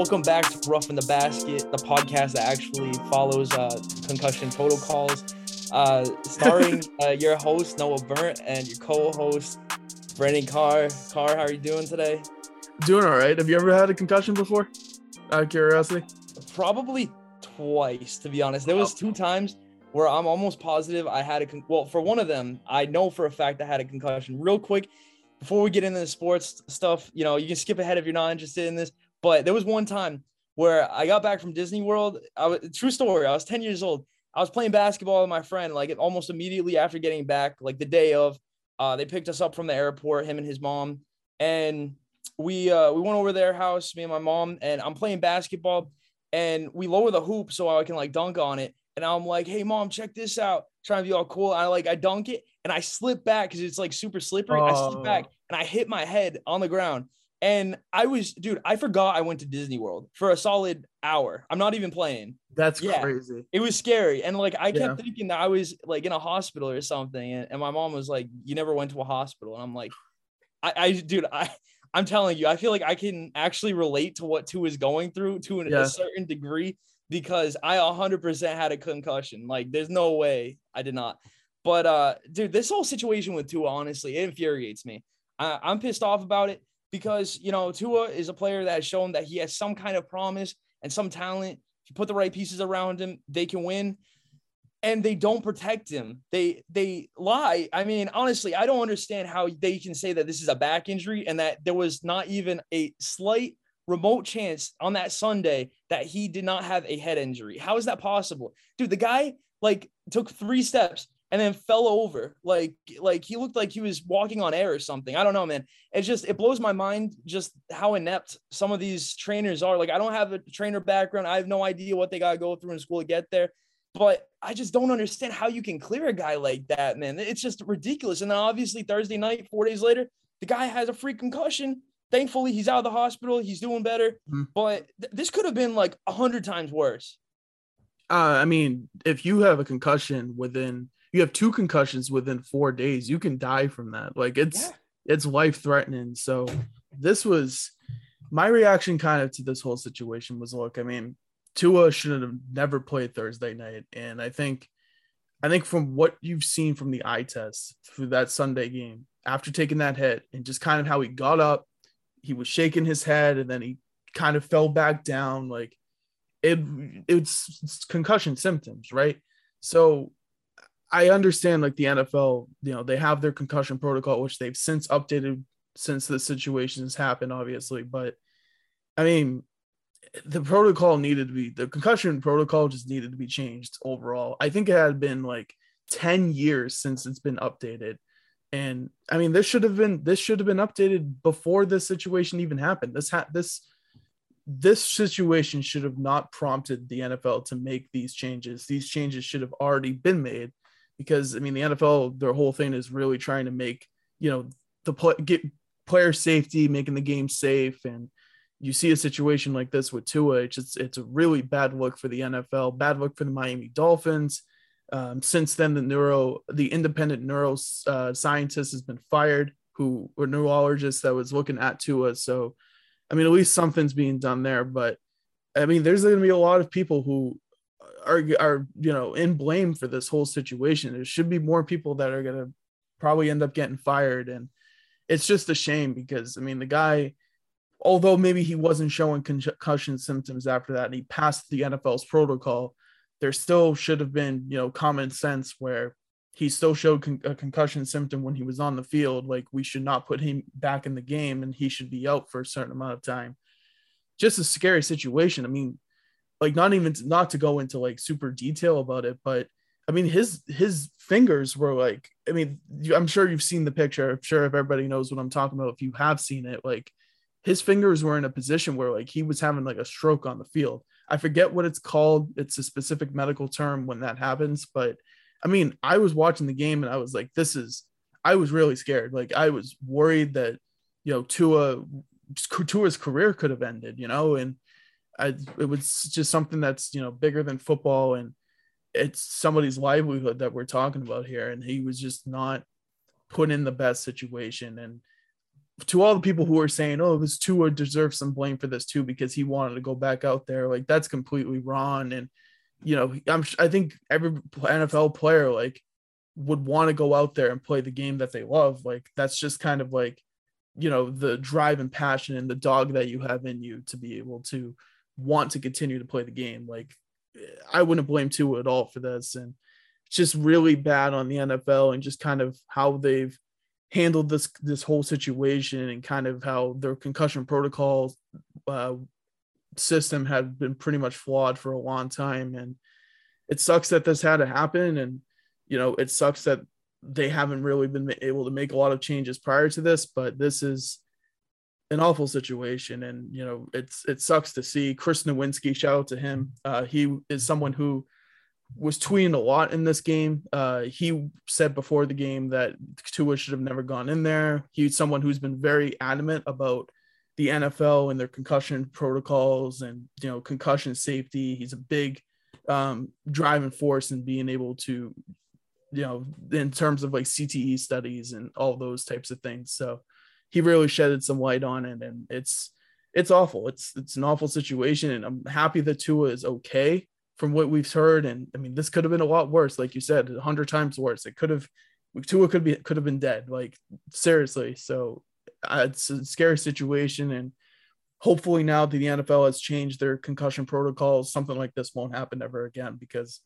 Welcome back to Roughing the Basket, the podcast that actually follows uh, concussion protocols. Uh, starring uh, your host Noah Burnt and your co-host Brandon Carr. Carr, how are you doing today? Doing all right. Have you ever had a concussion before? Out of curiosity. Probably twice, to be honest. There was two times where I'm almost positive I had a con- well. For one of them, I know for a fact I had a concussion. Real quick, before we get into the sports stuff, you know, you can skip ahead if you're not interested in this. But there was one time where I got back from Disney World. I was true story. I was 10 years old. I was playing basketball with my friend, like almost immediately after getting back, like the day of. Uh, they picked us up from the airport, him and his mom, and we uh, we went over their house, me and my mom, and I'm playing basketball, and we lower the hoop so I can like dunk on it, and I'm like, hey mom, check this out, trying to be all cool. I like I dunk it, and I slip back because it's like super slippery. Oh. I slip back, and I hit my head on the ground. And I was, dude, I forgot I went to Disney World for a solid hour. I'm not even playing. That's yeah, crazy. It was scary. And like, I kept yeah. thinking that I was like in a hospital or something. And, and my mom was like, You never went to a hospital. And I'm like, I, I dude, I, I'm telling you, I feel like I can actually relate to what Tua is going through to an, yeah. a certain degree because I 100% had a concussion. Like, there's no way I did not. But uh, dude, this whole situation with Tua, honestly, it infuriates me. I, I'm pissed off about it because you know Tua is a player that has shown that he has some kind of promise and some talent. If you put the right pieces around him, they can win. And they don't protect him. They they lie. I mean, honestly, I don't understand how they can say that this is a back injury and that there was not even a slight remote chance on that Sunday that he did not have a head injury. How is that possible? Dude, the guy like took three steps and then fell over. Like like he looked like he was walking on air or something. I don't know man. It's just it blows my mind just how inept some of these trainers are. Like i don't have a trainer background. I have no idea what they got to go through in school to get there but i just don't understand how you can clear a guy like that man. It's just ridiculous. And then obviously thursday night four days later the guy has a free concussion. Thankfully he's out of the hospital. He's doing better. Mm-hmm. but th- this could have been like a hundred times worse. Uh, i mean if you have a concussion within you have two concussions within four days, you can die from that. Like it's yeah. it's life threatening. So this was my reaction kind of to this whole situation was look, I mean, Tua shouldn't have never played Thursday night. And I think I think from what you've seen from the eye test through that Sunday game, after taking that hit and just kind of how he got up, he was shaking his head and then he kind of fell back down. Like it it's concussion symptoms, right? So I understand like the NFL, you know, they have their concussion protocol, which they've since updated since the situation has happened, obviously. But I mean, the protocol needed to be the concussion protocol just needed to be changed overall. I think it had been like 10 years since it's been updated. And I mean, this should have been this should have been updated before this situation even happened. This had this this situation should have not prompted the NFL to make these changes. These changes should have already been made because I mean the NFL their whole thing is really trying to make you know the play, get player safety, making the game safe, and you see a situation like this with Tua, it's just, it's a really bad look for the NFL, bad look for the Miami Dolphins. Um, since then, the neuro, the independent neuro uh, scientist has been fired, who or neurologist that was looking at Tua. So, I mean, at least something's being done there. But I mean, there's going to be a lot of people who are are you know in blame for this whole situation. There should be more people that are gonna probably end up getting fired, and it's just a shame because I mean the guy, although maybe he wasn't showing concussion symptoms after that, and he passed the NFL's protocol. There still should have been you know common sense where he still showed con- a concussion symptom when he was on the field. Like we should not put him back in the game, and he should be out for a certain amount of time. Just a scary situation. I mean, like not even not to go into like super detail about it, but I mean his his fingers were like I mean you, I'm sure you've seen the picture. I'm sure if everybody knows what I'm talking about if you have seen it. Like his fingers were in a position where like he was having like a stroke on the field. I forget what it's called. It's a specific medical term when that happens, but I mean, I was watching the game and I was like, this is I was really scared. Like I was worried that you know Tua Tua's career could have ended, you know, and I, it was just something that's you know bigger than football and it's somebody's livelihood that we're talking about here and he was just not put in the best situation and to all the people who are saying, "Oh, this Tua deserves some blame for this too because he wanted to go back out there," like that's completely wrong. And you know, I'm I think every NFL player like would want to go out there and play the game that they love. Like that's just kind of like you know the drive and passion and the dog that you have in you to be able to want to continue to play the game. Like I wouldn't blame Tua at all for this, and it's just really bad on the NFL and just kind of how they've handled this this whole situation and kind of how their concussion protocol uh, system had been pretty much flawed for a long time. And it sucks that this had to happen. And you know it sucks that they haven't really been able to make a lot of changes prior to this but this is an awful situation and you know it's it sucks to see chris nowinski shout out to him uh, he is someone who was tweeting a lot in this game. Uh, he said before the game that Tua should have never gone in there. He's someone who's been very adamant about the NFL and their concussion protocols and you know concussion safety. He's a big um, driving force in being able to, you know, in terms of like CTE studies and all those types of things. So he really shedded some light on it, and it's it's awful. It's it's an awful situation, and I'm happy that Tua is okay from what we've heard. And I mean, this could have been a lot worse, like you said, a hundred times worse. It could have Tua could be could have been dead, like seriously. So uh, it's a scary situation, and hopefully now that the NFL has changed their concussion protocols, something like this won't happen ever again. Because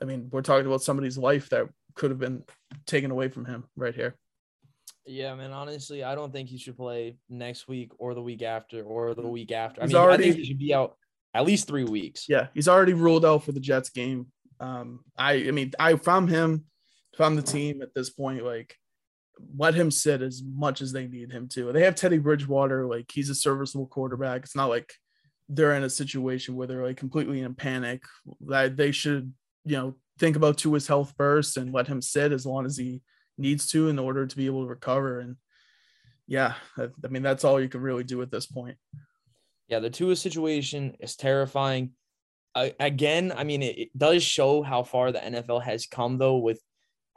I mean, we're talking about somebody's life that could have been taken away from him right here. Yeah, man. Honestly, I don't think he should play next week or the week after or the week after. I mean, already, I think he should be out at least three weeks. Yeah, he's already ruled out for the Jets game. Um, I, I mean, I found him, found the team at this point. Like, let him sit as much as they need him to. They have Teddy Bridgewater. Like, he's a serviceable quarterback. It's not like they're in a situation where they're like completely in a panic. That they should, you know, think about Tua's health first and let him sit as long as he needs to in order to be able to recover. And yeah, I, I mean, that's all you can really do at this point yeah, the Tua situation is terrifying. Again, I mean, it, it, does show how far the NFL has come, though, with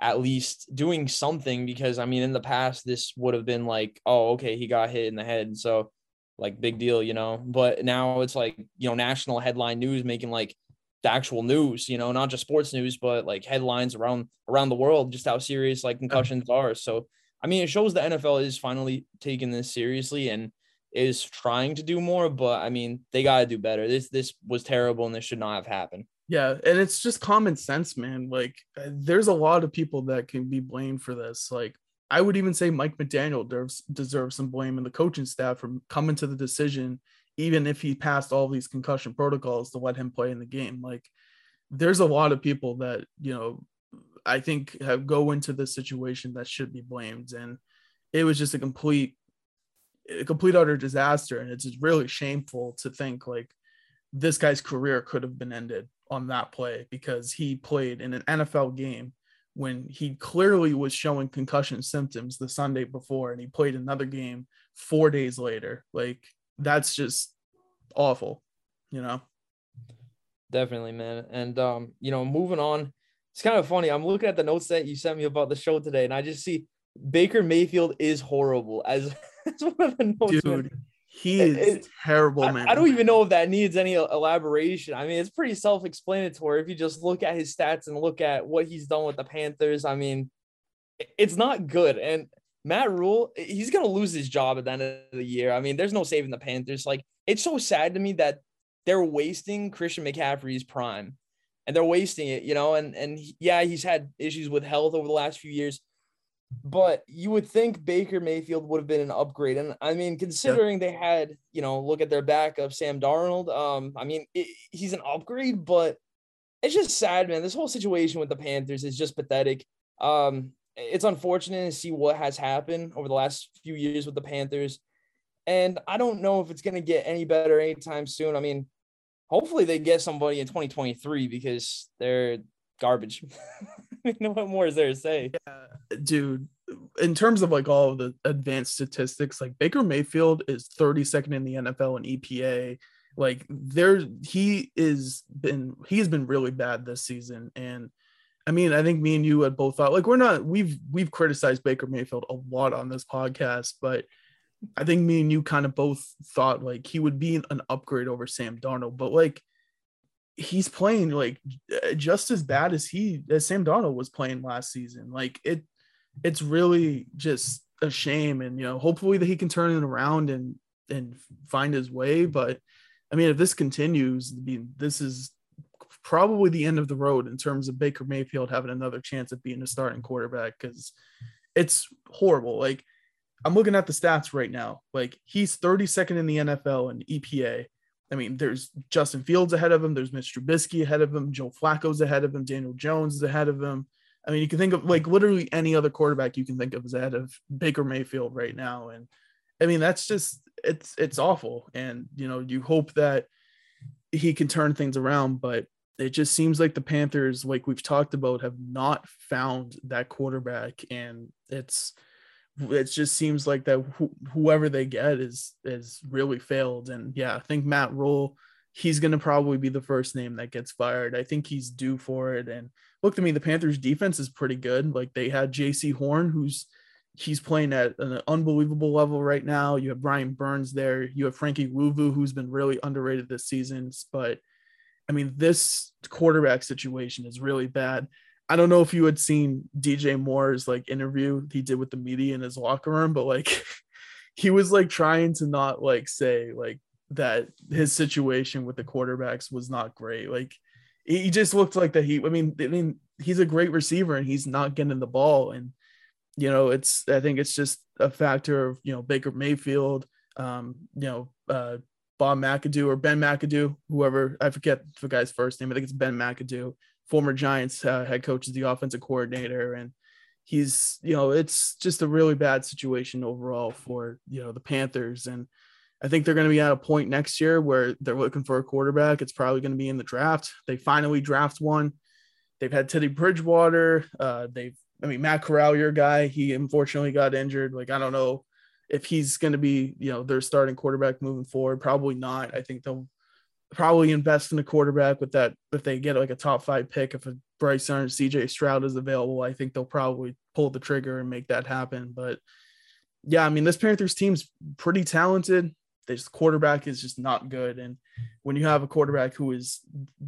at least doing something. Because I mean, in the past, this would have been like, oh, okay, he got hit in the head, so like big deal, you know. But now it's like you know, national headline news making like the actual news, you know, not just sports news, but like headlines around around the world, just how serious like concussions are. So I mean, it shows the NFL is finally taking this seriously and is trying to do more, but I mean, they got to do better. This this was terrible and this should not have happened. Yeah, and it's just common sense, man. Like uh, there's a lot of people that can be blamed for this. Like I would even say Mike McDaniel deserves deserves some blame and the coaching staff for coming to the decision even if he passed all these concussion protocols to let him play in the game. Like there's a lot of people that, you know, I think have go into this situation that should be blamed and it was just a complete a complete utter disaster and it's really shameful to think like this guy's career could have been ended on that play because he played in an NFL game when he clearly was showing concussion symptoms the Sunday before and he played another game 4 days later like that's just awful you know definitely man and um you know moving on it's kind of funny i'm looking at the notes that you sent me about the show today and i just see Baker Mayfield is horrible as That's one of the notes. Dude, he is it, terrible, I, man. I don't even know if that needs any elaboration. I mean, it's pretty self-explanatory if you just look at his stats and look at what he's done with the Panthers. I mean, it's not good. And Matt Rhule, he's gonna lose his job at the end of the year. I mean, there's no saving the Panthers. Like, it's so sad to me that they're wasting Christian McCaffrey's prime, and they're wasting it. You know, and and yeah, he's had issues with health over the last few years, but you would think Baker Mayfield would have been an upgrade. And I mean, considering yeah. they had, you know, look at their backup, Sam Darnold. Um, I mean, it, he's an upgrade, but it's just sad, man. This whole situation with the Panthers is just pathetic. Um, it's unfortunate to see what has happened over the last few years with the Panthers. And I don't know if it's going to get any better anytime soon. I mean, hopefully they get somebody in 2023 because they're garbage. what more is there to say? Yeah, dude. In terms of like all of the advanced statistics, like Baker Mayfield is 32nd in the NFL in EPA. Like there, he is been he has been really bad this season, and I mean, I think me and you had both thought like we're not we've we've criticized Baker Mayfield a lot on this podcast, but I think me and you kind of both thought like he would be an upgrade over Sam Darnold, but like he's playing like just as bad as he as Sam Darnold was playing last season. Like it, it's really just a shame, and you know, hopefully that he can turn it around and and find his way. But I mean, if this continues, I mean, this is probably the end of the road in terms of Baker Mayfield having another chance at being a starting quarterback because it's horrible. Like I'm looking at the stats right now. Like he's 32nd in the NFL in EPA. I mean, there's Justin Fields ahead of him. There's Mitch Trubisky ahead of him. Joe Flacco's ahead of him. Daniel Jones is ahead of him. I mean, you can think of like literally any other quarterback you can think of is ahead of Baker Mayfield right now. And I mean, that's just it's it's awful. And you know, you hope that he can turn things around, but it just seems like the Panthers, like we've talked about, have not found that quarterback, and it's it just seems like that wh- whoever they get is is really failed. And yeah, I think Matt Rhule, he's gonna probably be the first name that gets fired. I think he's due for it. And look to me, the Panthers defense is pretty good. Like they had Jaycee Horn, who's he's playing at an unbelievable level right now. You have Brian Burns there. You have Frankie Luvu, who's been really underrated this season. But I mean, this quarterback situation is really bad. I don't know if you had seen DJ Moore's like interview he did with the media in his locker room, but like he was like trying to not like say like that his situation with the quarterbacks was not great. Like he just looked like that he I mean, I mean he's a great receiver and he's not getting the ball and you know it's I think it's just a factor of you know Baker Mayfield um you know uh Bob McAdoo or Ben McAdoo whoever I forget the guy's first name I think it's Ben McAdoo former Giants uh, head coach is the offensive coordinator, and he's you know it's just a really bad situation overall for you know the Panthers, and I think they're going to be at a point next year where they're looking for a quarterback. It's probably going to be in the draft. They finally draft one. They've had Teddy Bridgewater. Uh, they've I mean Matt Corral, your guy, he unfortunately got injured. Like I don't know if he's going to be you know their starting quarterback moving forward. Probably not. I think they'll probably invest in a quarterback with that if they get like a top five pick if a Bryce Young CJ Stroud is available I think they'll probably pull the trigger and make that happen but yeah I mean this Panthers team's pretty talented this quarterback is just not good and when you have a quarterback who is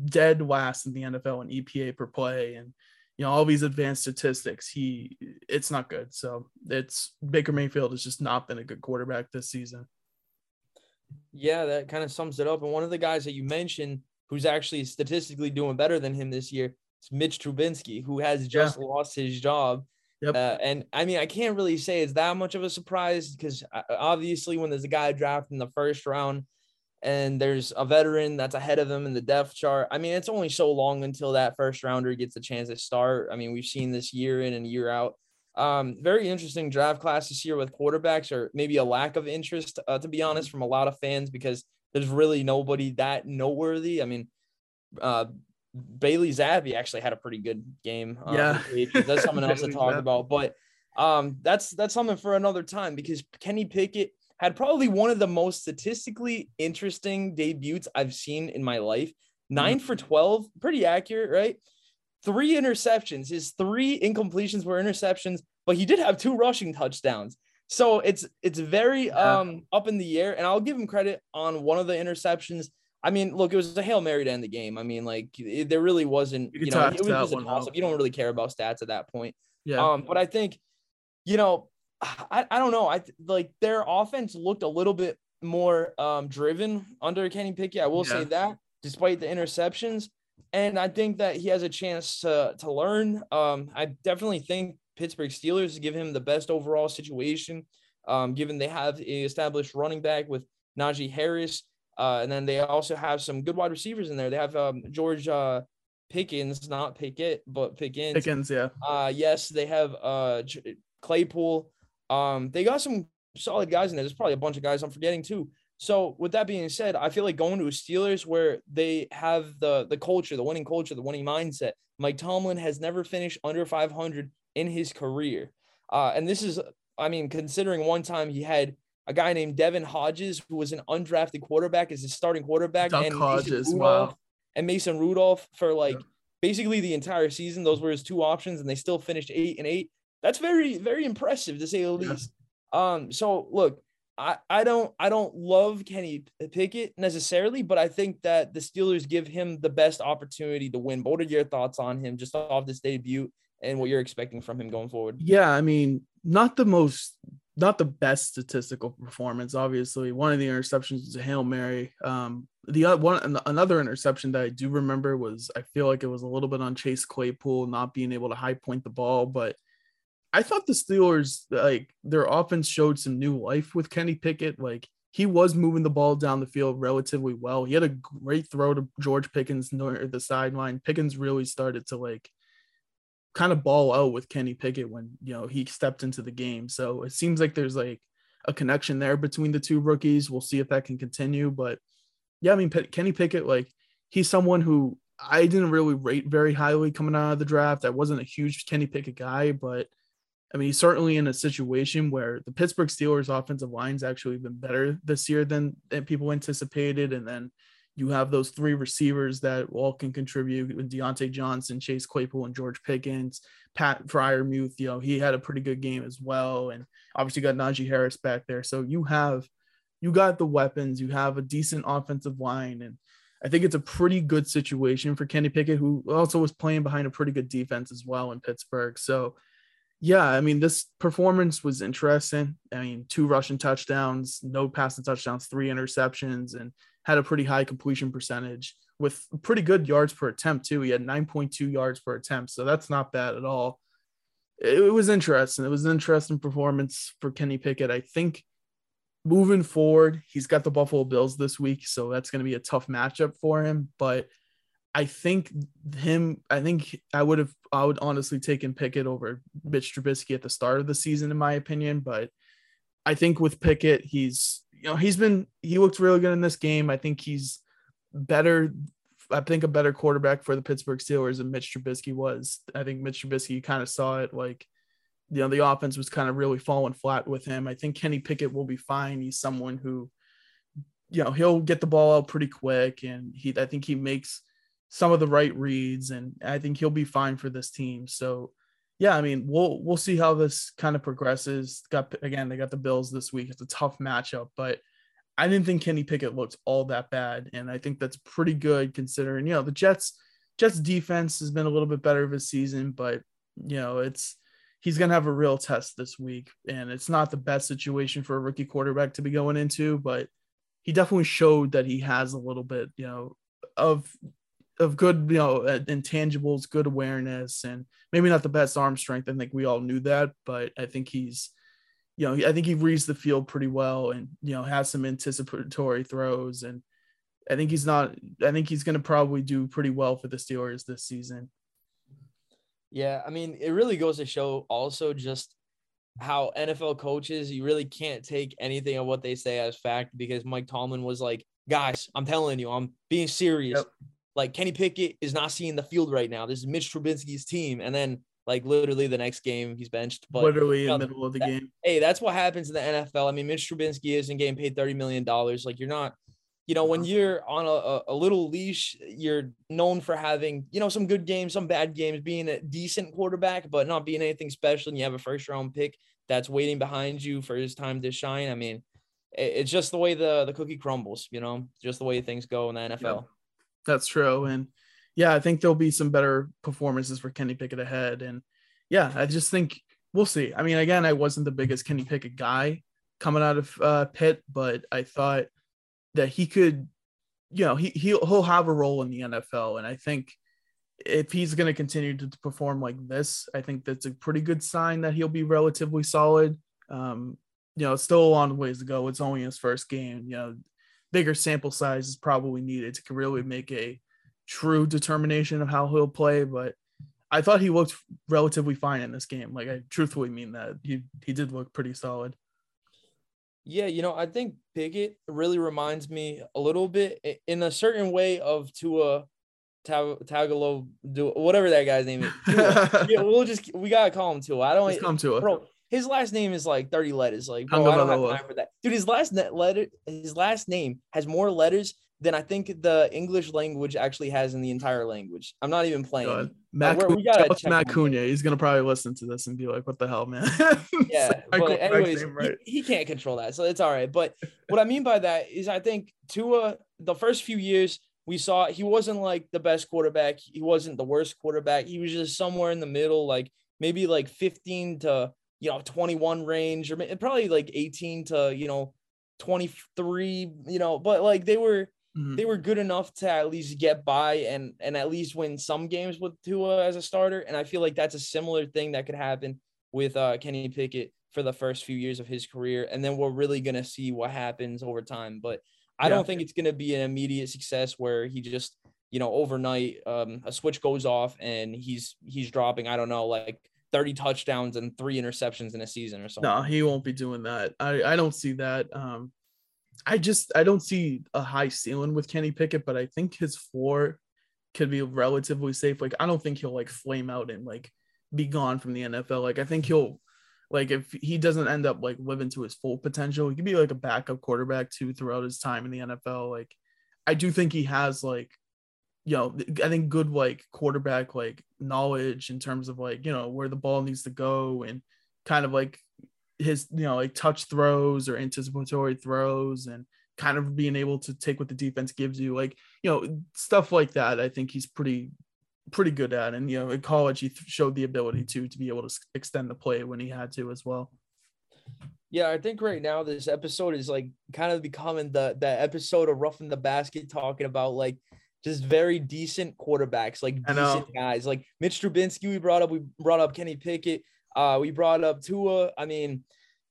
dead last in the NFL in EPA per play and you know all these advanced statistics he it's not good so it's Baker Mayfield has just not been a good quarterback this season yeah, that kind of sums it up. And one of the guys that you mentioned who's actually statistically doing better than him this year is Mitch Trubisky who has just yeah. lost his job. Yep. Uh, and I mean, I can't really say it's that much of a surprise because uh, obviously, when there's a guy drafted in the first round and there's a veteran that's ahead of him in the depth chart, I mean, it's only so long until that first rounder gets a chance to start. I mean, we've seen this year in and year out. Um, very interesting draft class this year with quarterbacks, or maybe a lack of interest, uh, to be honest, from a lot of fans because there's really nobody that noteworthy. I mean, uh, Bailey Zappe actually had a pretty good game. Uh, yeah, that's something else to talk about. But um, that's that's something for another time because Kenny Pickett had probably one of the most statistically interesting debuts I've seen in my life. Nine mm-hmm. for twelve, pretty accurate, right? three interceptions. His three incompletions were interceptions, but he did have two rushing touchdowns. So it's it's very um up in the air, and I'll give him credit on one of the interceptions. I mean, look, it was a hail mary to end the game. I mean, like it, there really wasn't, you, you know, it was just a toss. You don't really care about stats at that point. Yeah. Um, but I think, you know, I, I don't know. I like their offense looked a little bit more um driven under Kenny Pickett. I will yeah. say that, despite the interceptions and I think that he has a chance to to learn. Um, I definitely think Pittsburgh Steelers give him the best overall situation, um, given they have a established running back with Najee Harris, uh, and then they also have some good wide receivers in there. They have um, George uh, Pickens, not Pickett, but Pickens. Pickens, yeah. Uh, yes, they have uh, Claypool. Um, they got some solid guys in there. There's probably a bunch of guys I'm forgetting too. So with that being said, I feel like going to a Steelers where they have the the culture, the winning culture, the winning mindset. Mike Tomlin has never finished under 500 in his career, uh, and this is, I mean, considering one time he had a guy named Devlin Hodges who was an undrafted quarterback as his starting quarterback, Duck and Hodges, wow, and Mason Rudolph for like yeah. basically the entire season. Those were his two options, and they still finished eight and eight. That's very very impressive to say the least. Yeah. Um, so look I, I don't I don't love Kenny Pickett necessarily, but I think that the Steelers give him the best opportunity to win. What are your thoughts on him just off this debut and what you're expecting from him going forward? Yeah, I mean, not the most not the best statistical performance. Obviously, one of the interceptions was a hail mary. Um, the other one, another interception that I do remember was I feel like it was a little bit on Chase Claypool not being able to high point the ball, but I thought the Steelers like their offense showed some new life with Kenny Pickett. Like he was moving the ball down the field relatively well. He had a great throw to George Pickens near the sideline. Pickens really started to like kind of ball out with Kenny Pickett when you know he stepped into the game. So it seems like there's like a connection there between the two rookies. We'll see if that can continue. But yeah, I mean P- Kenny Pickett, like he's someone who I didn't really rate very highly coming out of the draft. I wasn't a huge Kenny Pickett guy, but I mean, he's certainly in a situation where the Pittsburgh Steelers offensive line's actually been better this year than, than people anticipated. And then you have those three receivers that all can contribute with Diontae Johnson, Chase Claypool, and George Pickens. Pat Freiermuth, you know, he had a pretty good game as well. And obviously got Najee Harris back there. So you have you got the weapons, you have a decent offensive line. And I think it's a pretty good situation for Kenny Pickett, who also was playing behind a pretty good defense as well in Pittsburgh. So yeah, I mean, this performance was interesting. I mean, two rushing touchdowns, no passing touchdowns, three interceptions, and had a pretty high completion percentage with pretty good yards per attempt, too. He had 9.2 yards per attempt. So that's not bad at all. It, it was interesting. It was an interesting performance for Kenny Pickett. I think moving forward, he's got the Buffalo Bills this week. So that's going to be a tough matchup for him. But I think him, I think I would have, I would honestly taken Pickett over Mitch Trubisky at the start of the season, in my opinion. But I think with Pickett, he's, you know, he's been, he looked really good in this game. I think he's better, I think a better quarterback for the Pittsburgh Steelers than Mitch Trubisky was. I think Mitch Trubisky kind of saw it like, you know, the offense was kind of really falling flat with him. I think Kenny Pickett will be fine. He's someone who, you know, he'll get the ball out pretty quick. And he, I think he makes, some of the right reads, and I think he'll be fine for this team. So, yeah, I mean, we'll we'll see how this kind of progresses. Got again, they got the Bills this week. It's a tough matchup, but I didn't think Kenny Pickett looked all that bad, and I think that's pretty good considering you know the Jets Jets defense has been a little bit better of a season, but you know it's he's going to have a real test this week, and it's not the best situation for a rookie quarterback to be going into, but he definitely showed that he has a little bit, you know, of of good, you know, uh, intangibles, good awareness, and maybe not the best arm strength. I think we all knew that, but I think he's, you know, I think he reads the field pretty well, and you know, has some anticipatory throws, and I think he's not. I think he's going to probably do pretty well for the Steelers this season. Yeah, I mean, it really goes to show also just how NFL coaches, you really can't take anything of what they say as fact because Mike Tomlin was like, guys, I'm telling you, I'm being serious. Yep like Kenny Pickett is not seeing the field right now. This is Mitch Trubisky's team, and then like literally the next game he's benched. But literally you know, in the middle of the that, game. Hey, that's what happens in the NFL. I mean, Mitch Trubisky isn't getting paid thirty million dollars. Like you're not, you know, when uh-huh. you're on a, a little leash, you're known for having you know some good games, some bad games, being a decent quarterback, but not being anything special. And you have a first round pick that's waiting behind you for his time to shine. I mean, it's just the way the the cookie crumbles. You know, just the way things go in the NFL. Yeah. That's true. And yeah, I think there'll be some better performances for Kenny Pickett ahead. And yeah, I just think we'll see. I mean, again, I wasn't the biggest Kenny Pickett guy coming out of uh, Pitt, but I thought that he could, you know, he he'll, he'll have a role in the NFL. And I think if he's going to continue to perform like this, I think that's a pretty good sign that he'll be relatively solid. Um, you know, still a long ways to go. It's only his first game. You know, bigger sample size is probably needed to really make a true determination of how he'll play. But I thought he looked relatively fine in this game. Like I truthfully mean that he he did look pretty solid. Yeah, you know, I think Pickett really reminds me a little bit in a certain way of Tua Tagalo, do whatever that guy's name is. yeah, we'll just we gotta call him Tua. I don't Let's come to bro. His last name is like 30 letters. Like, bro, I don't have time for that. Dude, his last net letter, his last name has more letters than I think the English language actually has in the entire language. I'm not even playing. God. Matt, like, we gotta Matt Cunha. He's gonna probably listen to this and be like, "What the hell, man?" yeah, but anyways, right. he, he, can't control that, so it's all right. But what I mean by that is, I think Tua, the first few years we saw, he wasn't like the best quarterback. He wasn't the worst quarterback. He was just somewhere in the middle, like maybe like 15 to you know 21 range, or probably like 18 to you know 23. You know, but like they were Mm-hmm. They were good enough to at least get by and and at least win some games with Tua as a starter. And I feel like that's a similar thing that could happen with uh, Kenny Pickett for the first few years of his career, and then we're really gonna see what happens over time. But I yeah. don't think it's gonna be an immediate success where he just you know overnight um, a switch goes off and he's he's dropping I don't know like 30 touchdowns and three interceptions in a season or something. No, he won't be doing that. I, I don't see that. Um, I just I don't see a high ceiling with Kenny Pickett, but I think his floor could be relatively safe. Like I don't think he'll like flame out and like be gone from the NFL. Like I think he'll like if he doesn't end up like living to his full potential, he could be like a backup quarterback too throughout his time in the NFL. Like I do think he has like you know, I think good like quarterback like knowledge in terms of like, you know, where the ball needs to go and kind of like his you know like touch throws or anticipatory throws and kind of being able to take what the defense gives you. Like you know stuff like that i think he's pretty pretty good at. And you know in college he showed the ability to to be able to extend the play when he had to as well. Yeah i think right now this episode is like kind of becoming the the episode of roughing the basket talking about like just very decent quarterbacks like decent guys like mitch Trubisky we brought up we brought up kenny pickett uh, we brought up Tua. I mean,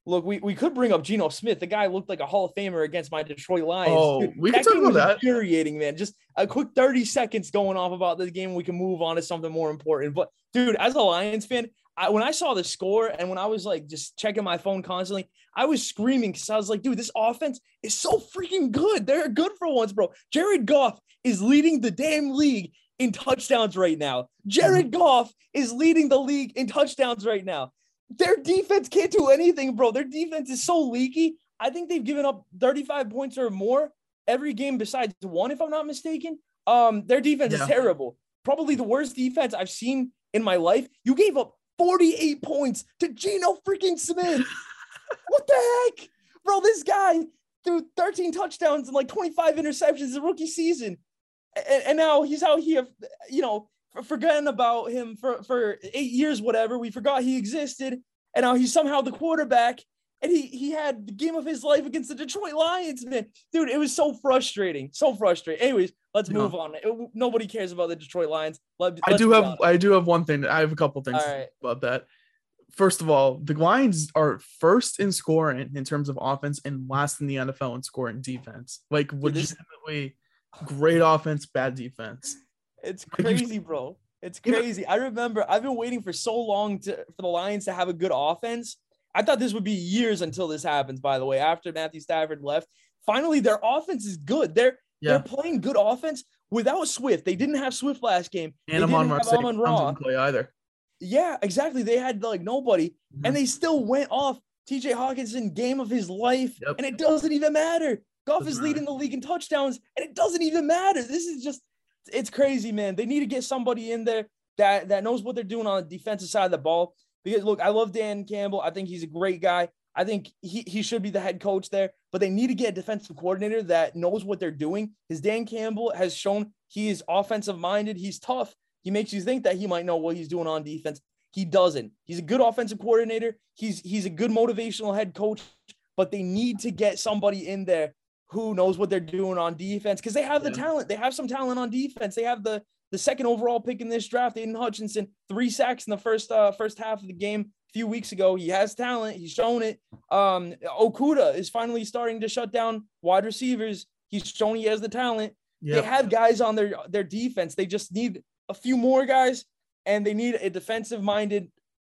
look, we, we could bring up Geno Smith. The guy looked like a Hall of Famer against my Detroit Lions. Oh, Dude, we can talk about that. Infuriating, man. Just a quick 30 seconds going off about this game. We can move on to something more important. But dude, as a Lions fan, I, when I saw the score and when I was like just checking my phone constantly, I was screaming because I was like, dude, this offense is so freaking good. They're good for once, bro. Jared Goff is leading the damn league in touchdowns right now. Jared mm-hmm. Goff is leading the league in touchdowns right now. Their defense can't do anything, bro. Their defense is so leaky. I think they've given up 35 points or more every game besides one, if I'm not mistaken. Um, their defense yeah. is terrible. Probably the worst defense I've seen in my life. You gave up 48 points to Geno freaking Smith. what the heck? Bro, this guy threw 13 touchdowns and like 25 interceptions in the rookie season and, and now he's out here, you know, forgetting about him for, for eight years, whatever. We forgot he existed. And now he's somehow the quarterback. And he he had the game of his life against the Detroit Lions, man. Dude, it was so frustrating. So frustrating. Anyways, let's move on. It, nobody cares about the Detroit Lions. Let, I do have I do have one thing. I have a couple things right. about that. First of all, the Lions are first in scoring in terms of offense and last in the NFL in scoring defense. Like legitimately Great offense, bad defense. It's crazy, bro. It's crazy. I remember I've been waiting for so long to for the Lions to have a good offense. I thought this would be years until this happens, by the way, after Matthew Stafford left. Finally, their offense is good. They're yeah. they're playing good offense without Swift. They didn't have Swift last game. And Amon-Ra didn't play either. Yeah, exactly. They had like nobody, mm-hmm. and they still went off TJ Hockenson game of his life, yep. and it doesn't even matter. Goff is leading the league in touchdowns, and it doesn't even matter. This is just it's crazy, man. They need to get somebody in there that that knows what they're doing on the defensive side of the ball. Because look, I love Dan Campbell. I think he's a great guy. I think he, he should be the head coach there, but they need to get a defensive coordinator that knows what they're doing. Because Dan Campbell has shown he is offensive minded. He's tough. He makes you think that he might know what he's doing on defense. He doesn't. He's a good offensive coordinator. He's he's a good motivational head coach, but they need to get somebody in there who knows what they're doing on defense because they have the yeah. talent. They have some talent on defense. They have the the second overall pick in this draft, Aidan Hutchinson, three sacks in the first uh, first half of the game a few weeks ago. He has talent. He's shown it. Um, Okudah is finally starting to shut down wide receivers. He's shown he has the talent. Yep. They have guys on their their defense. They just need a few more guys, and they need a defensive minded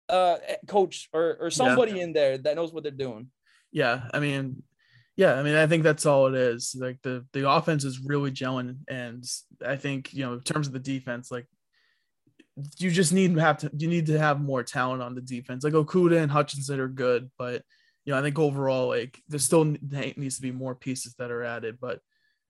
uh, coach or or somebody yeah. in there that knows what they're doing. Yeah, I mean, yeah, I mean, I think that's all it is. Like the the offense is really gelling, and I think you know, in terms of the defense, like you just need to have to you need to have more talent on the defense. Like Okudah and Hutchinson are good, but you know, I think overall, like there still needs to be more pieces that are added. But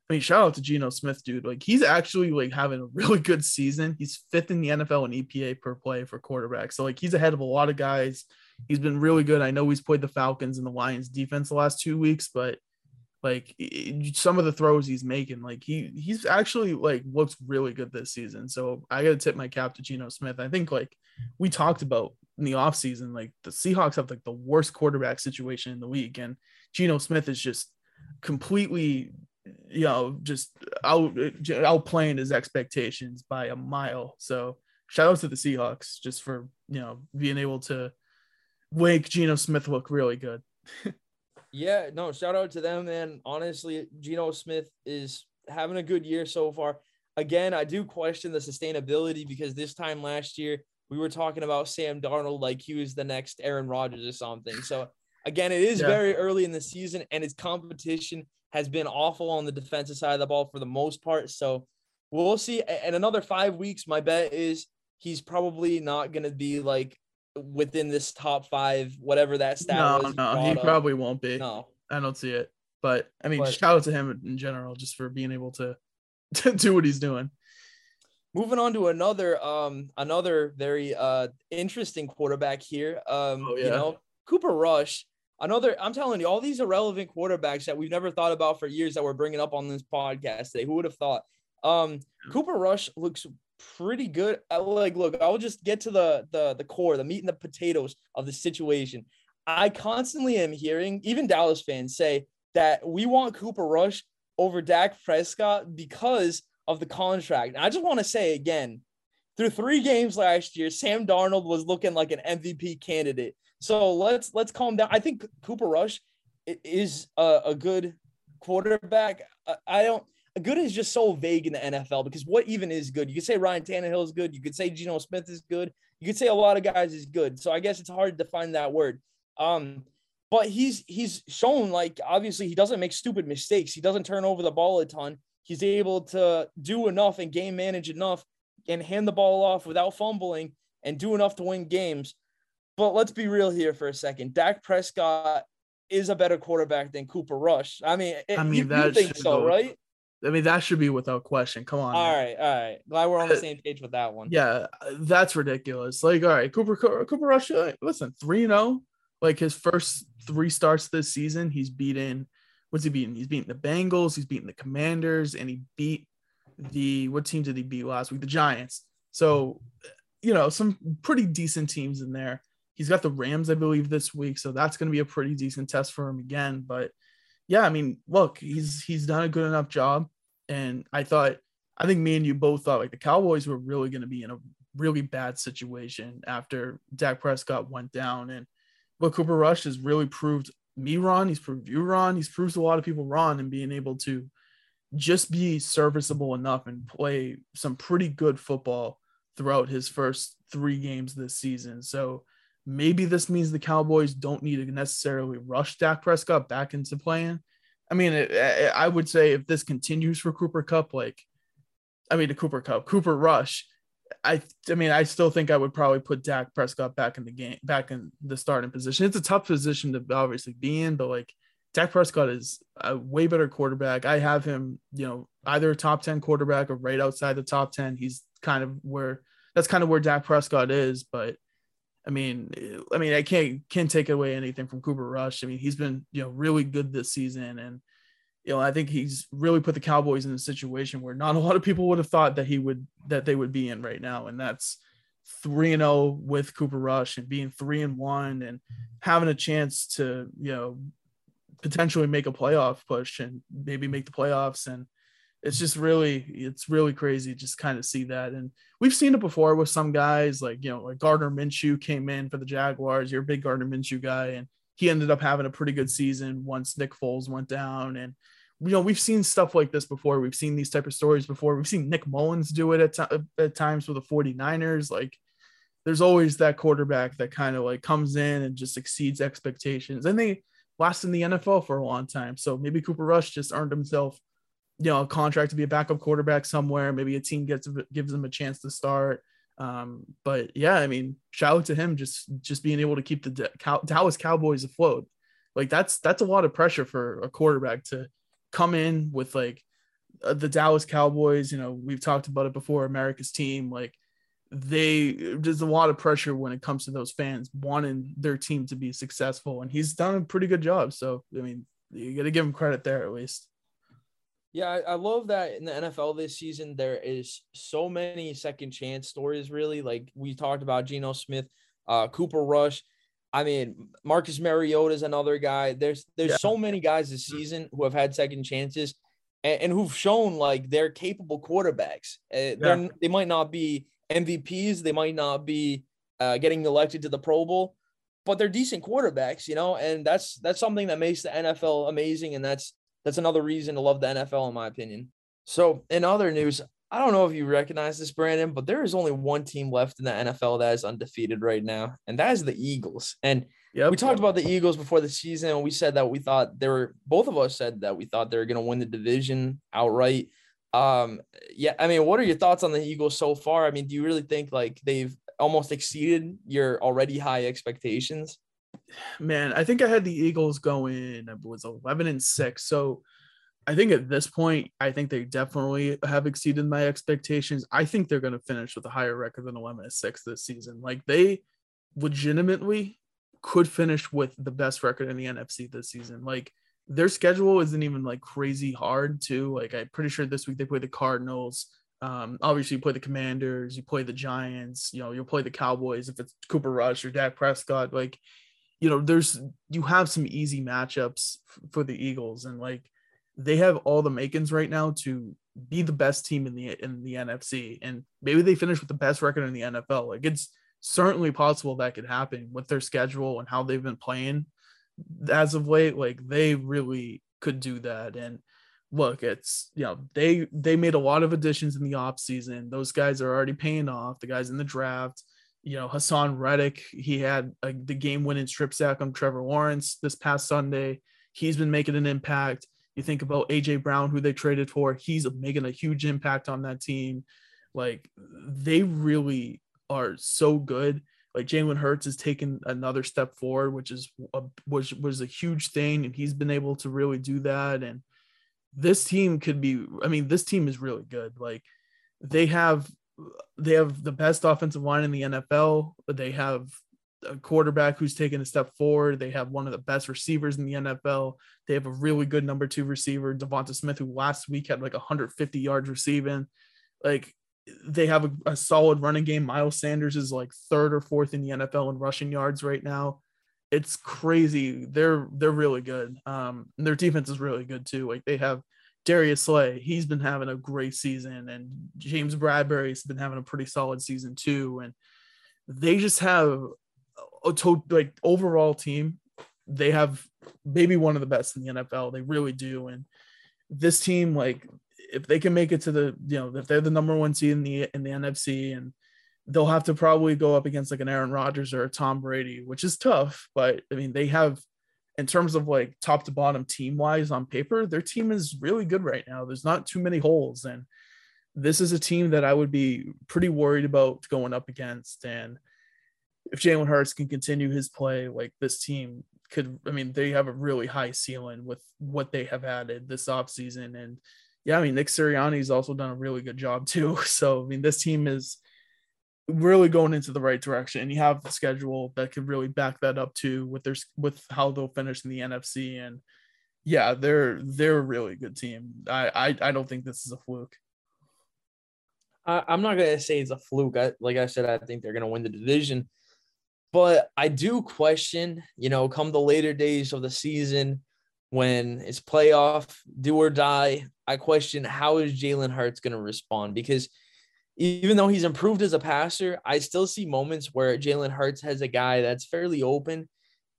I mean, shout out to Geno Smith, dude. Like he's actually like having a really good season. He's fifth in the NFL in EPA per play for quarterback. So like he's ahead of a lot of guys. He's been really good. I know he's played the Falcons and the Lions defense the last two weeks, but like some of the throws he's making, like he he's actually like looks really good this season. So I gotta tip my cap to Geno Smith. I think like we talked about in the offseason, like the Seahawks have like the worst quarterback situation in the league, and Geno Smith is just completely you know, just out outplaying his expectations by a mile. So shout out to the Seahawks just for you know being able to make Geno Smith look really good. yeah, no, shout out to them, man. Honestly, Geno Smith is having a good year so far. Again, I do question the sustainability because this time last year we were talking about Sam Darnold like he was the next Aaron Rodgers or something. So again, it is yeah. very early in the season and it's competition has been awful on the defensive side of the ball for the most part. So we'll see. And another five weeks, my bet is he's probably not going to be like within this top five, whatever that stat no, was. No, he probably won't be. No, I don't see it. But I mean, but, shout out to him in general just for being able to, to do what he's doing. Moving on to another um another very uh interesting quarterback here. Um, oh, yeah. you know, Cooper Rush another i'm telling you all these irrelevant quarterbacks that we've never thought about for years that we're bringing up on this podcast today who would have thought um cooper rush looks pretty good I, like look i'll just get to the the the core the meat and the potatoes of the situation i constantly am hearing even dallas fans say that we want cooper rush over dak prescott because of the contract and i just want to say again through three games last year sam darnold was looking like an mvp candidate so let's let's calm down. I think Cooper Rush is a, a good quarterback. I don't. Good is just so vague in the NFL because what even is good? You could say Ryan Tannehill is good. You could say Geno Smith is good. You could say a lot of guys is good. So I guess it's hard to define that word. Um, but he's he's shown like obviously he doesn't make stupid mistakes. He doesn't turn over the ball a ton. He's able to do enough and game manage enough and hand the ball off without fumbling and do enough to win games. But let's be real here for a second. Dak Prescott is a better quarterback than Cooper Rush. I mean, I mean, you, that you think so, go, right? I mean, that should be without question. Come on. All man. right, all right. Glad we're on the uh, same page with that one. Yeah, that's ridiculous. Like, all right, Cooper Cooper Rush. Listen, three zero. Oh, like his first three starts this season, he's beaten. What's he beaten? He's beaten the Bengals. He's beaten the Commanders, and he beat the what team did he beat last week? The Giants. So, you know, some pretty decent teams in there. He's got the Rams, I believe, this week, so that's going to be a pretty decent test for him again. But yeah, I mean, look, he's he's done a good enough job, and I thought, I think me and you both thought like the Cowboys were really going to be in a really bad situation after Dak Prescott went down, and but Cooper Rush has really proved me wrong. He's proved you wrong. He's proved a lot of people wrong, and being able to just be serviceable enough and play some pretty good football throughout his first three games this season. So Maybe this means the Cowboys don't need to necessarily rush Dak Prescott back into playing. I mean, it, it, I would say if this continues for Cooper Cup, like, I mean, the Cooper Cup, Cooper Rush, I, I mean, I still think I would probably put Dak Prescott back in the game, back in the starting position. It's a tough position to obviously be in, but like, Dak Prescott is a way better quarterback. I have him, you know, either a top 10 quarterback or right outside the top 10. He's kind of where that's kind of where Dak Prescott is, but I mean, I mean, I can't can't take away anything from Cooper Rush. I mean, he's been you know really good this season, and you know I think he's really put the Cowboys in a situation where not a lot of people would have thought that he would that they would be in right now, and that's three and zero oh with Cooper Rush and being three and one and having a chance to you know potentially make a playoff push and maybe make the playoffs. And it's just really it's really crazy just kind of see that. And we've seen it before with some guys like you know like Gardner Minshew came in for the Jaguars you're a big Gardner Minshew guy and he ended up having a pretty good season once Nick Foles went down. And you know we've seen stuff like this before. We've seen these type of stories before. We've seen Nick Mullens do it at, t- at times with the 49ers like there's always that quarterback that kind of like comes in and just exceeds expectations. And they last in the NFL for a long time. So maybe Cooper Rush just earned himself you know, a contract to be a backup quarterback somewhere. Maybe a team gets gives him a chance to start. Um, but yeah, I mean, shout out to him just just being able to keep the Dallas Cowboys afloat. Like that's that's a lot of pressure for a quarterback to come in with like uh, the Dallas Cowboys, you know, we've talked about it before, America's team, like they there's a lot of pressure when it comes to those fans wanting their team to be successful and he's done a pretty good job. So, I mean, you got to give him credit there at least. Yeah, I, I, love that in the NFL this season there is so many second chance stories. Really, like we talked about Geno Smith, uh, Cooper Rush. I mean, Marcus Mariota is another guy. There's there's yeah. so many guys this season who have had second chances and, and who've shown like they're capable quarterbacks. Uh, yeah. They might not be MVPs, they might not be uh, getting elected to the Pro Bowl, but they're decent quarterbacks, you know, and that's that's something that makes the NFL amazing, and that's that's another reason to love the NFL, in my opinion. So, in other news, I don't know if you recognize this, Brandon, but there is only one team left in the NFL that is undefeated right now, and that is the Eagles. And yep. we talked about the Eagles before the season, and we said that we thought they were both of us said that we thought they were going to win the division outright. Um, yeah, I mean, what are your thoughts on the Eagles so far? I mean, do you really think like they've almost exceeded your already high expectations? Man, I think I had the Eagles going. It was eleven and six, so I think at this point, I think they definitely have exceeded my expectations. I think they're going to finish with a higher record than 11 and 6 this season. Like they legitimately could finish with the best record in the NFC this season. Like their schedule isn't even like crazy hard too. Like I'm pretty sure this week they play the Cardinals. Um, obviously you play the Commanders, you play the Giants, you know, you'll play the Cowboys if it's Cooper Rush or Dak Prescott. Like, you know, there's you have some easy matchups for the Eagles, and like they have all the makings right now to be the best team in the in the NFC, and maybe they finish with the best record in the NFL. Like it's certainly possible that could happen with their schedule and how they've been playing as of late, like they really could do that. And look, it's you know they they made a lot of additions in the off season. Those guys are already paying off. The guys in the draft, you know, Haason Reddick, he had the game winning strip sack on Trevor Lawrence this past Sunday. He's been making an impact. You think about AJ Brown, who they traded for, he's making a huge impact on that team. Like they really are so good like Jalen Hurts has taken another step forward, which is a, was was a huge thing, and he's been able to really do that. And this team could be, I mean, this team is really good. Like they have they have the best offensive line in the NFL. They have a quarterback who's taken a step forward. They have one of the best receivers in the NFL. They have a really good number two receiver, DeVonta Smith, who last week had like 150 yards receiving. Like they have a, a, solid running game. Miles Sanders is like third or fourth in the NFL in rushing yards right now. It's crazy. They're they're really good. Um, their defense is really good too. Like they have Darius Slay. He's been having a great season, and James Bradberry's been having a pretty solid season too. And they just have a to- like overall team. They have maybe one of the best in the NFL. They really do. And this team, like if they can make it to the you know if they're the number one seed in the in the NFC and they'll have to probably go up against like an Aaron Rodgers or a Tom Brady, which is tough. But I mean, they have in terms of like top to bottom team wise on paper, their team is really good right now. There's not too many holes, and this is a team that I would be pretty worried about going up against. And if Jalen Hurts can continue his play, like this team could, I mean, they have a really high ceiling with what they have added this offseason. And yeah, I mean, Nick Sirianni's also done a really good job too. So, I mean, this team is really going into the right direction. And you have the schedule that could really back that up too with their with how they'll finish in the NFC. And yeah, they're they're a really good team. I I, I don't think this is a fluke. I, I'm not gonna say it's a fluke. I, like I said, I think they're gonna win the division. But I do question, you know, come the later days of the season when it's playoff, do or die. I question how is Jalen Hurts to respond because even though he's improved as a passer, I still see moments where Jalen Hurts has a guy that's fairly open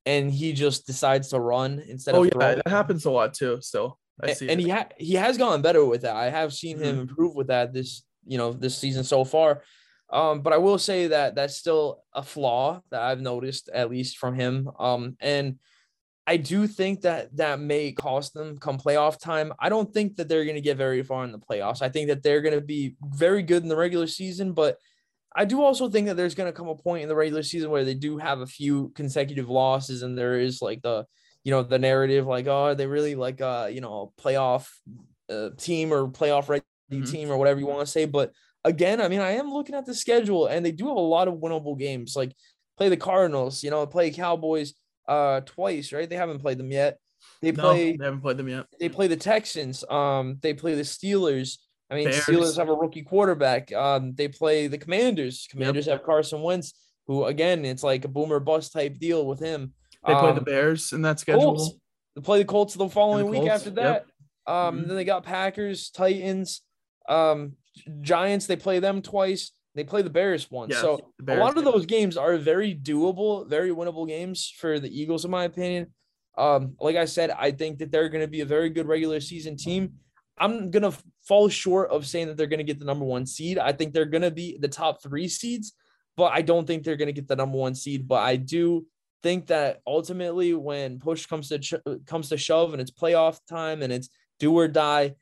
and he just decides to run instead oh, of yeah, that happens a lot too. Still, I see. And, he ha- he has gotten better with that. I have seen him mm-hmm. improve with that this you know this season so far. Um, but I will say that that's still a flaw that I've noticed at least from him. Um, and I do think that that may cost them come playoff time. I don't think that they're going to get very far in the playoffs. I think that they're going to be very good in the regular season, but I do also think that there's going to come a point in the regular season where they do have a few consecutive losses and there is like the you know the narrative like oh they really like uh you know playoff uh, team or playoff ready mm-hmm. team or whatever you want to say. But again, I mean, I am looking at the schedule and they do have a lot of winnable games. Like play the Cardinals, you know, play Cowboys uh twice, right? They haven't played them yet. They play no, they haven't played them yet. They play the Texans. Um, they play the Steelers. I mean, Bears. Steelers have a rookie quarterback. Um, they play the Commanders. Commanders yep. have Carson Wentz, who again, it's like a boomer bust type deal with him. They um, play the um, Bears in that schedule. Colts. They play the Colts the following the week after that. Yep. Um, mm-hmm. then they got Packers, Titans, um, Giants. They play them twice. They play the Bears once. Yeah, so Bears, a lot of those games are very doable, very winnable games for the Eagles, in my opinion. Um, like I said, I think that they're going to be a very good regular season team. I'm going to fall short of saying that they're going to get the number one seed. I think they're going to be the top three seeds, but I don't think they're going to get the number one seed. But I do think that ultimately, when push comes to ch- comes to shove and it's playoff time and it's do or die,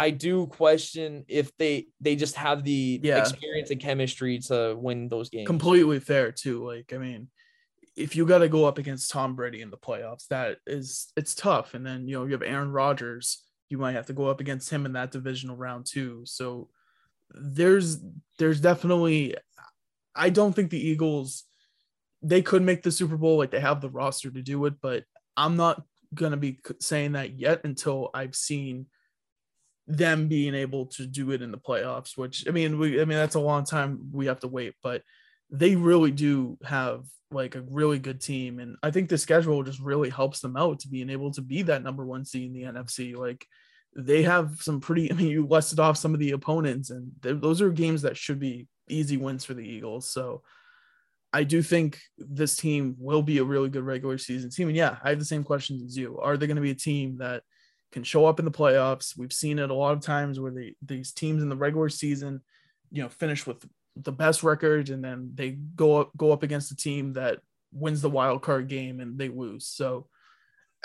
I do question if they they just have the yeah. experience and chemistry to win those games. Completely fair too. Like I mean, if you got to go up against Tom Brady in the playoffs, that is it's tough. And then you know you have Aaron Rodgers, you might have to go up against him in that divisional round too. So there's there's definitely I don't think the Eagles they could make the Super Bowl like they have the roster to do it, but I'm not gonna be saying that yet until I've seen them being able to do it in the playoffs. Which I mean, we I mean that's a long time we have to wait, but they really do have like a really good team. And I think the schedule just really helps them out to being able to be that number one seed in the NFC. Like they have some pretty, I mean, you listed off some of the opponents, and those are games that should be easy wins for the Eagles. So I do think this team will be a really good regular season team. And yeah, I have the same questions as you. Are they going to be a team that can show up in the playoffs? We've seen it a lot of times where they, these teams in the regular season, you know, finish with the best record and then they go up go up against a team that wins the wild card game and they lose. So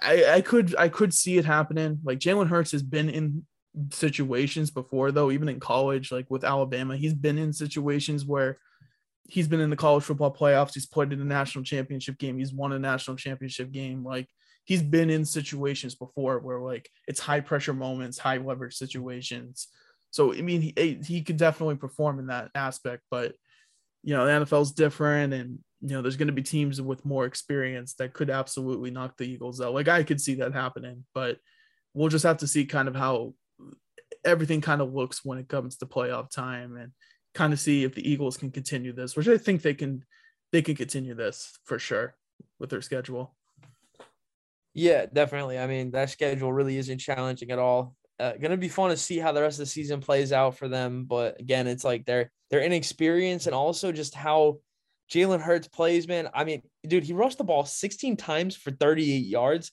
I, I could I could see it happening. Like Jalen Hurts has been in situations before though, even in college, like with Alabama, he's been in situations where he's been in the college football playoffs, he's played in a national championship game, he's won a national championship game. Like he's been in situations before where like it's high pressure moments, high leverage situations so I mean, he eh, he could definitely perform in that aspect, but you know, the NFL is different, and you know, there's going to be teams with more experience that could absolutely knock the Eagles out. Like I could see that happening, but we'll just have to see kind of how everything kind of looks when it comes to playoff time, and kind of see if the Eagles can continue this, which I think they can. They can continue this for sure with their schedule. Yeah, definitely. I mean, that schedule really isn't challenging at all uh, gonna be fun to see how the rest of the season plays out for them. But again, it's like they're they're inexperienced and also just how Jalen Hurts plays, man. I mean, dude, he rushed the ball 16 times for 38 yards.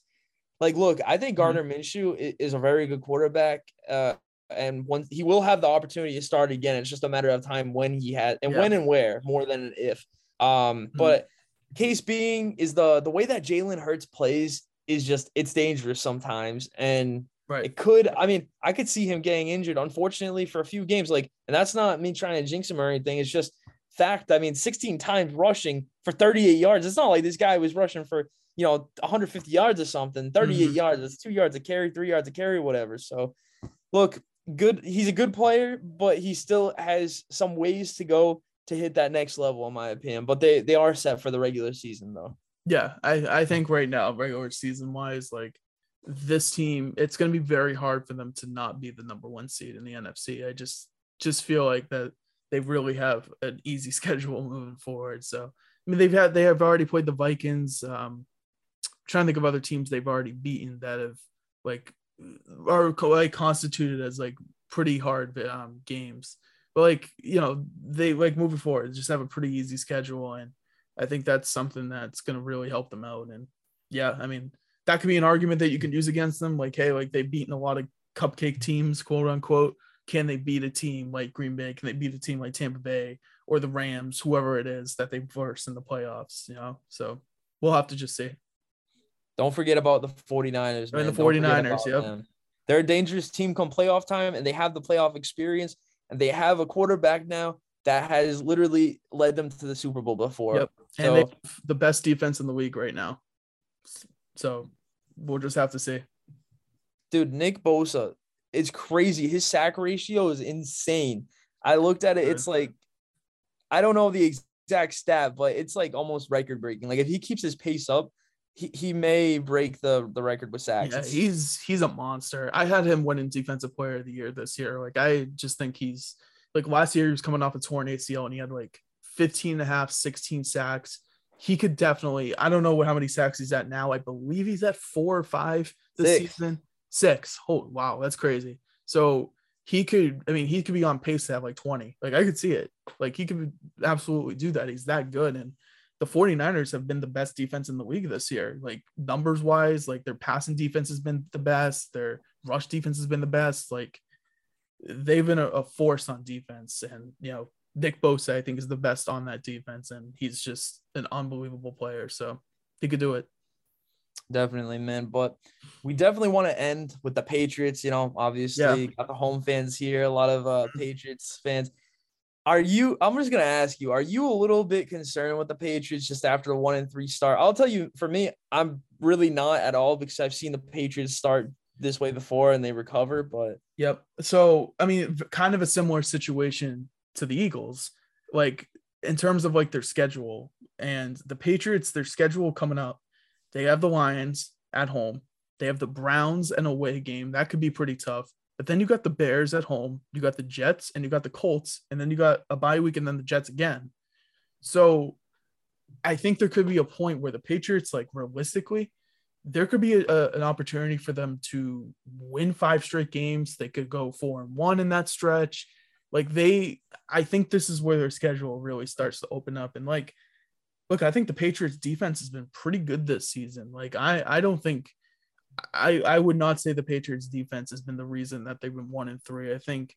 Like, look, I think mm-hmm. Gardner mm-hmm. Minshew is a very good quarterback. Uh, and once he will have the opportunity to start again, it's just a matter of time when he had and yeah. when and where more than an if. Um, mm-hmm. but case being is the the way that Jalen Hurts plays is just it's dangerous sometimes. And Right. It could, I mean, I could see him getting injured, unfortunately, for a few games. Like, and that's not me trying to jinx him or anything. It's just fact. I mean, 16 times rushing for 38 yards. It's not like this guy was rushing for, you know, 150 yards or something. 38 mm-hmm. yards. It's two yards of carry, three yards of carry, whatever. So, look, good. He's a good player, but he still has some ways to go to hit that next level, in my opinion. But they they are set for the regular season, though. Yeah, I I think right now, regular season wise, like this team, it's going to be very hard for them to not be the number one seed in the NFC. I just just feel like that they really have an easy schedule moving forward. So I mean, they've had they have already played the Vikings. Um, trying to think of other teams they've already beaten that have like are like constituted as like pretty hard um, games. But like you know, they like moving forward, just have a pretty easy schedule, and I think that's something that's going to really help them out. And yeah, I mean, that could be an argument that you can use against them. Like, hey, like they've beaten a lot of cupcake teams, quote unquote. Can they beat a team like Green Bay? Can they beat a team like Tampa Bay or the Rams, whoever it is that they've verse in the playoffs? You know, so we'll have to just see. Don't forget about the 49ers. Man. And the 49ers, yep. Them. They're a dangerous team come playoff time, and they have the playoff experience, and they have a quarterback now that has literally led them to the Super Bowl before. Yep. So, and the best defense in the league right now. So we'll just have to see. Dude, Nick Bosa, it's crazy. His sack ratio is insane. I looked at it. It's like I don't know the exact stat, but it's like almost record breaking. Like if he keeps his pace up, he, he may break the the record with sacks. Yeah, he's he's a monster. I had him winning defensive player of the year this year. Like I just think he's like last year he was coming off a torn ACL and he had like 15 and a half, 16 sacks. He could definitely, I don't know how many sacks he's at now. I believe he's at four or five this Six. season. Six. Oh wow, that's crazy. So he could, I mean, he could be on pace to have like 20. Like I could see it. Like he could absolutely do that. He's that good. And the 49ers have been the best defense in the league this year. Like numbers wise, like their passing defense has been the best, their rush defense has been the best. Like they've been a, a force on defense. And you know, Nick Bosa, I think, is the best on that defense, and he's just an unbelievable player. So he could do it. Definitely, man. But we definitely want to end with the Patriots. You know, obviously yeah. got the home fans here, a lot of uh, Patriots fans. Are you? I'm just gonna ask you. Are you a little bit concerned with the Patriots just after a one and three start? I'll tell you. For me, I'm really not at all because I've seen the Patriots start this way before and they recover. But yep. So I mean, kind of a similar situation to the Eagles. Like in terms of like their schedule and the Patriots, their schedule coming up they have the Lions at home. They have the Browns an away game. That could be pretty tough. But then you got the Bears at home. You got the Jets and you got the Colts. And then you got a bye week and then the Jets again. So I think there could be a point where the Patriots, like realistically, there could be a, a, an opportunity for them to win five straight games. They could go four and one in that stretch. Like they, I think this is where their schedule really starts to open up. And like look, I think the Patriots defense has been pretty good this season. Like I I don't think I I would not say the Patriots defense has been the reason that they've been one and three. I think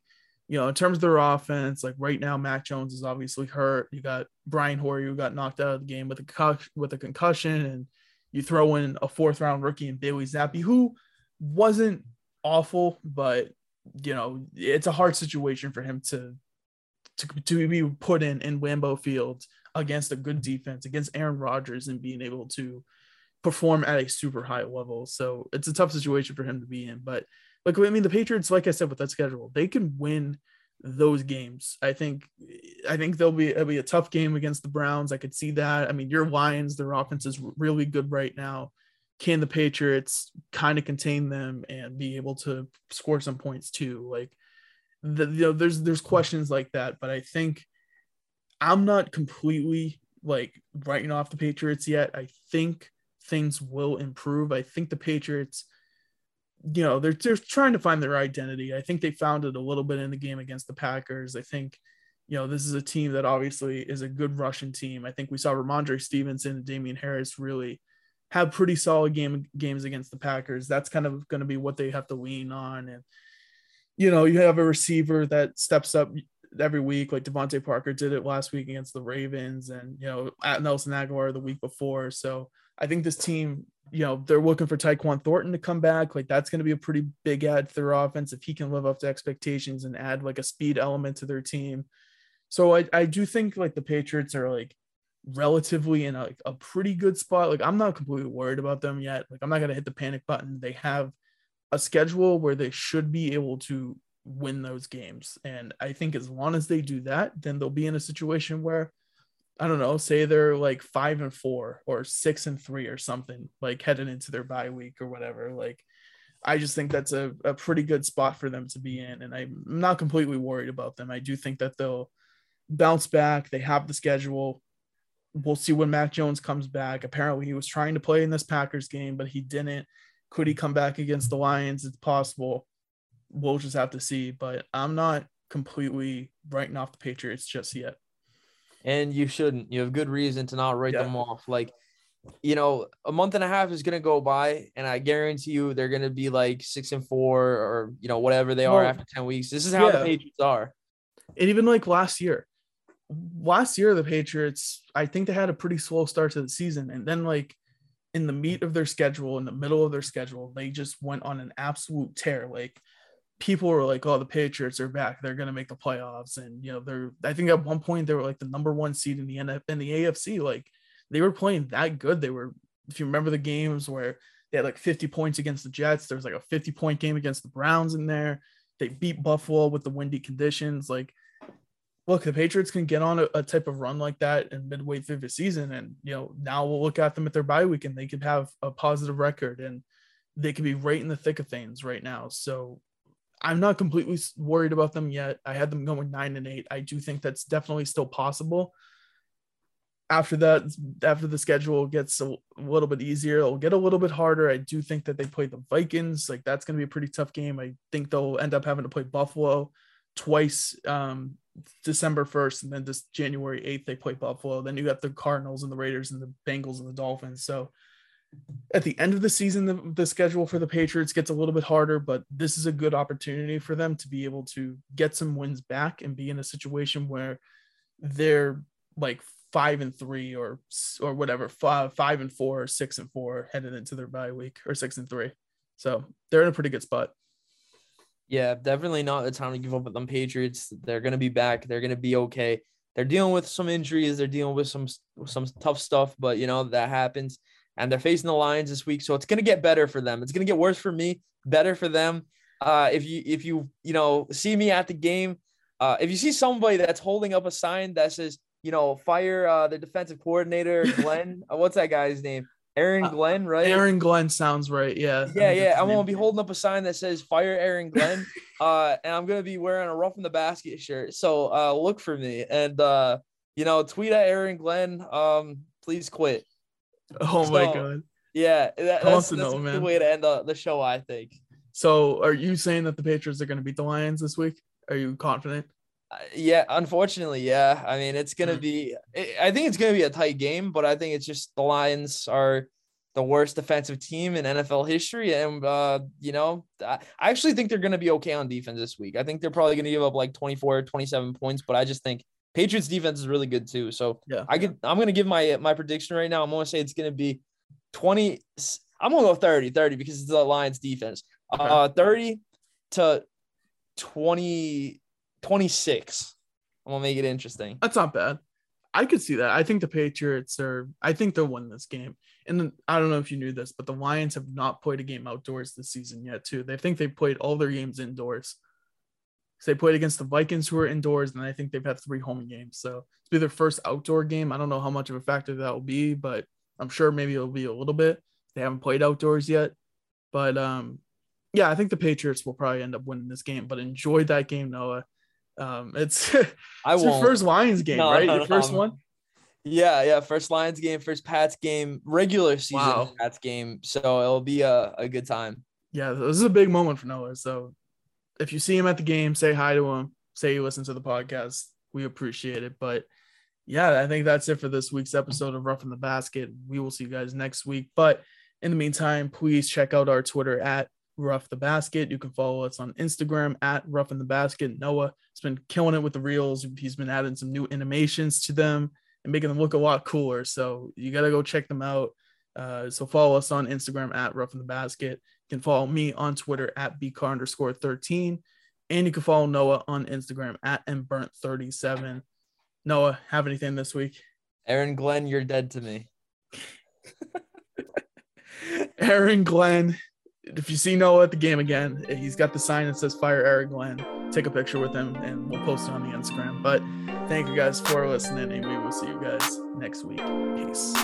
you know, in terms of their offense, like right now, Mac Jones is obviously hurt. You got Brian Hoyer who got knocked out of the game with a with a concussion, and you throw in a fourth round rookie and Bailey Zappe, who wasn't awful, but you know, it's a hard situation for him to to, to be put in in Lambeau Field against a good defense, against Aaron Rodgers, and being able to perform at a super high level. So it's a tough situation for him to be in. But like I mean, the Patriots, like I said, with that schedule, they can win those games. I think I think they'll be it'll be a tough game against the Browns. I could see that. I mean, your Lions, their offense is really good right now. Can the Patriots kind of contain them and be able to score some points too? Like the, you know, there's there's questions like that, but I think I'm not completely like writing off the Patriots yet. I think things will improve. I think the Patriots, you know, they're they're trying to find their identity. I think they found it a little bit in the game against the Packers. I think, you know, this is a team that obviously is a good rushing team. I think we saw Rhamondre Stevenson and Damien Harris really have pretty solid game games against the Packers. That's kind of going to be what they have to lean on. And you know, you have a receiver that steps up every week, like DeVante Parker did it last week against the Ravens, and you know at Nelson Agholor the week before. So I think this team, you know, they're looking for Tyquan Thornton to come back. Like that's going to be a pretty big add to their offense if he can live up to expectations and add like a speed element to their team. So I, I do think like the Patriots are like relatively in a, a pretty good spot. Like I'm not completely worried about them yet. Like I'm not gonna hit the panic button. They have a schedule where they should be able to win those games. And I think as long as they do that, then they'll be in a situation where I don't know, say they're like five and four or six and three or something, like heading into their bye week or whatever. Like, I just think that's a, a pretty good spot for them to be in. And I'm not completely worried about them. I do think that they'll bounce back. They have the schedule. We'll see when Mac Jones comes back. Apparently, he was trying to play in this Packers game, but he didn't. Could he come back against the Lions? It's possible we'll just have to see. But I'm not completely writing off the Patriots just yet. And you shouldn't. You have good reason to not write yeah. them off. Like, you know, a month and a half is gonna go by, and I guarantee you they're gonna be like six and four or you know whatever they well, are after ten weeks. This is how yeah. the Patriots are. And even like last year, last year the Patriots, I think they had a pretty slow start to the season, and then like in the meat of their schedule, in the middle of their schedule, they just went on an absolute tear. Like people were like, "Oh, the Patriots are back. They're going to make the playoffs." And you know, they're I think at one point they were like the number one seed in the NF in the AFC. Like they were playing that good. They were, if you remember the games where They had like 50 points against the Jets. There was like a 50 point game against the Browns in there. They beat Buffalo with the windy conditions. Like, look, the Patriots can get on a, a type of run like that in midway through the season. And, you know, now we'll look at them at their bye week and they could have a positive record and they could be right in the thick of things right now. So I'm not completely worried about them yet. I had them going nine and eight. I do think that's definitely still possible. After that, after the schedule gets a little bit easier, it'll get a little bit harder. I do think that they play the Vikings. Like that's going to be a pretty tough game. I think they'll end up having to play Buffalo twice, um, December 1st, and then this January 8th, they play Buffalo. Then you got the Cardinals and the Raiders and the Bengals and the Dolphins. So at the end of the season, the, the, schedule for the Patriots gets a little bit harder, but this is a good opportunity for them to be able to get some wins back and be in a situation where they're like five and three or or whatever, five, five and four or six and four headed into their bye week or six and three. So they're in a pretty good spot. Yeah, definitely not the time to give up on them Patriots. They're gonna be back. They're gonna be okay. They're dealing with some injuries. They're dealing with some some tough stuff, but you know that happens and they're facing the Lions this week. So it's going to get better for them. It's going to get worse for me, better for them. Uh, if you if you you know see me at the game, uh, if you see somebody that's holding up a sign that says you know fire uh, the defensive coordinator Glenn, uh, what's that guy's name? Aaron uh, Glenn, right? Aaron Glenn sounds right. Yeah. Yeah, yeah. I'm gonna be holding up a sign that says "Fire Aaron Glenn," uh, and I'm gonna be wearing a Roughing the Basket shirt. So uh, look for me and uh, you know tweet at Aaron Glenn. Um, please quit. Oh so, my god. Yeah, that, that's, that's know, a good way to end the, the show, I think. So, are you saying that the Patriots are going to beat the Lions this week? Are you confident? Uh, yeah, unfortunately, yeah. I mean, it's going to hmm. be. I think it's going to be a tight game, but I think it's just the Lions are the worst defensive team in NFL history, and uh, you know, I actually think they're going to be okay on defense this week. I think they're probably going to give up like 24, 27 points, but I just think Patriots defense is really good too. So yeah, I could I'm gonna give my my prediction right now. I'm gonna say it's gonna be 20. I'm gonna go 30, 30 because it's the Lions defense. Okay. Uh 30 to 20 26. I'm gonna make it interesting. That's not bad. I could see that. I think the Patriots are I think they'll win this game. And I don't know if you knew this, but the Lions have not played a game outdoors this season yet, too. They think they played all their games indoors they played against the Vikings, who are indoors, and I think they've had three home games. So it's be their first outdoor game. I don't know how much of a factor that will be, but I'm sure maybe it'll be a little bit. They haven't played outdoors yet, but um, yeah, I think the Patriots will probably end up winning this game. But enjoy that game, Noah. Um, it's, it's I your first Lions game, no, right? No, your first one. Yeah, yeah. First Lions game, first Pats game, regular season wow. Pats game. So it'll be a, a good time. Yeah, this is a big moment for Noah. So if you see him at the game, say hi to him. Say you listen to the podcast. We appreciate it. But yeah, I think that's it for this week's episode of Roughing the Basket. We will see you guys next week. But in the meantime, please check out our Twitter at Rough the Basket. You can follow us on Instagram at Roughing the Basket. Noah has been killing it with the reels. He's been adding some new animations to them and making them look a lot cooler. So you got to go check them out. Uh, so follow us on Instagram at Roughing the Basket. You can follow me on Twitter at bcar underscore 13. And you can follow Noah on Instagram at mburnt37. Noah, have anything this week? Aaron Glenn, you're dead to me. Aaron Glenn. If you see Noah at the game again, he's got the sign that says Fire Aaron Glenn. Take a picture with him and we'll post it on the Instagram. But thank you guys for listening, and we will see you guys next week. Peace.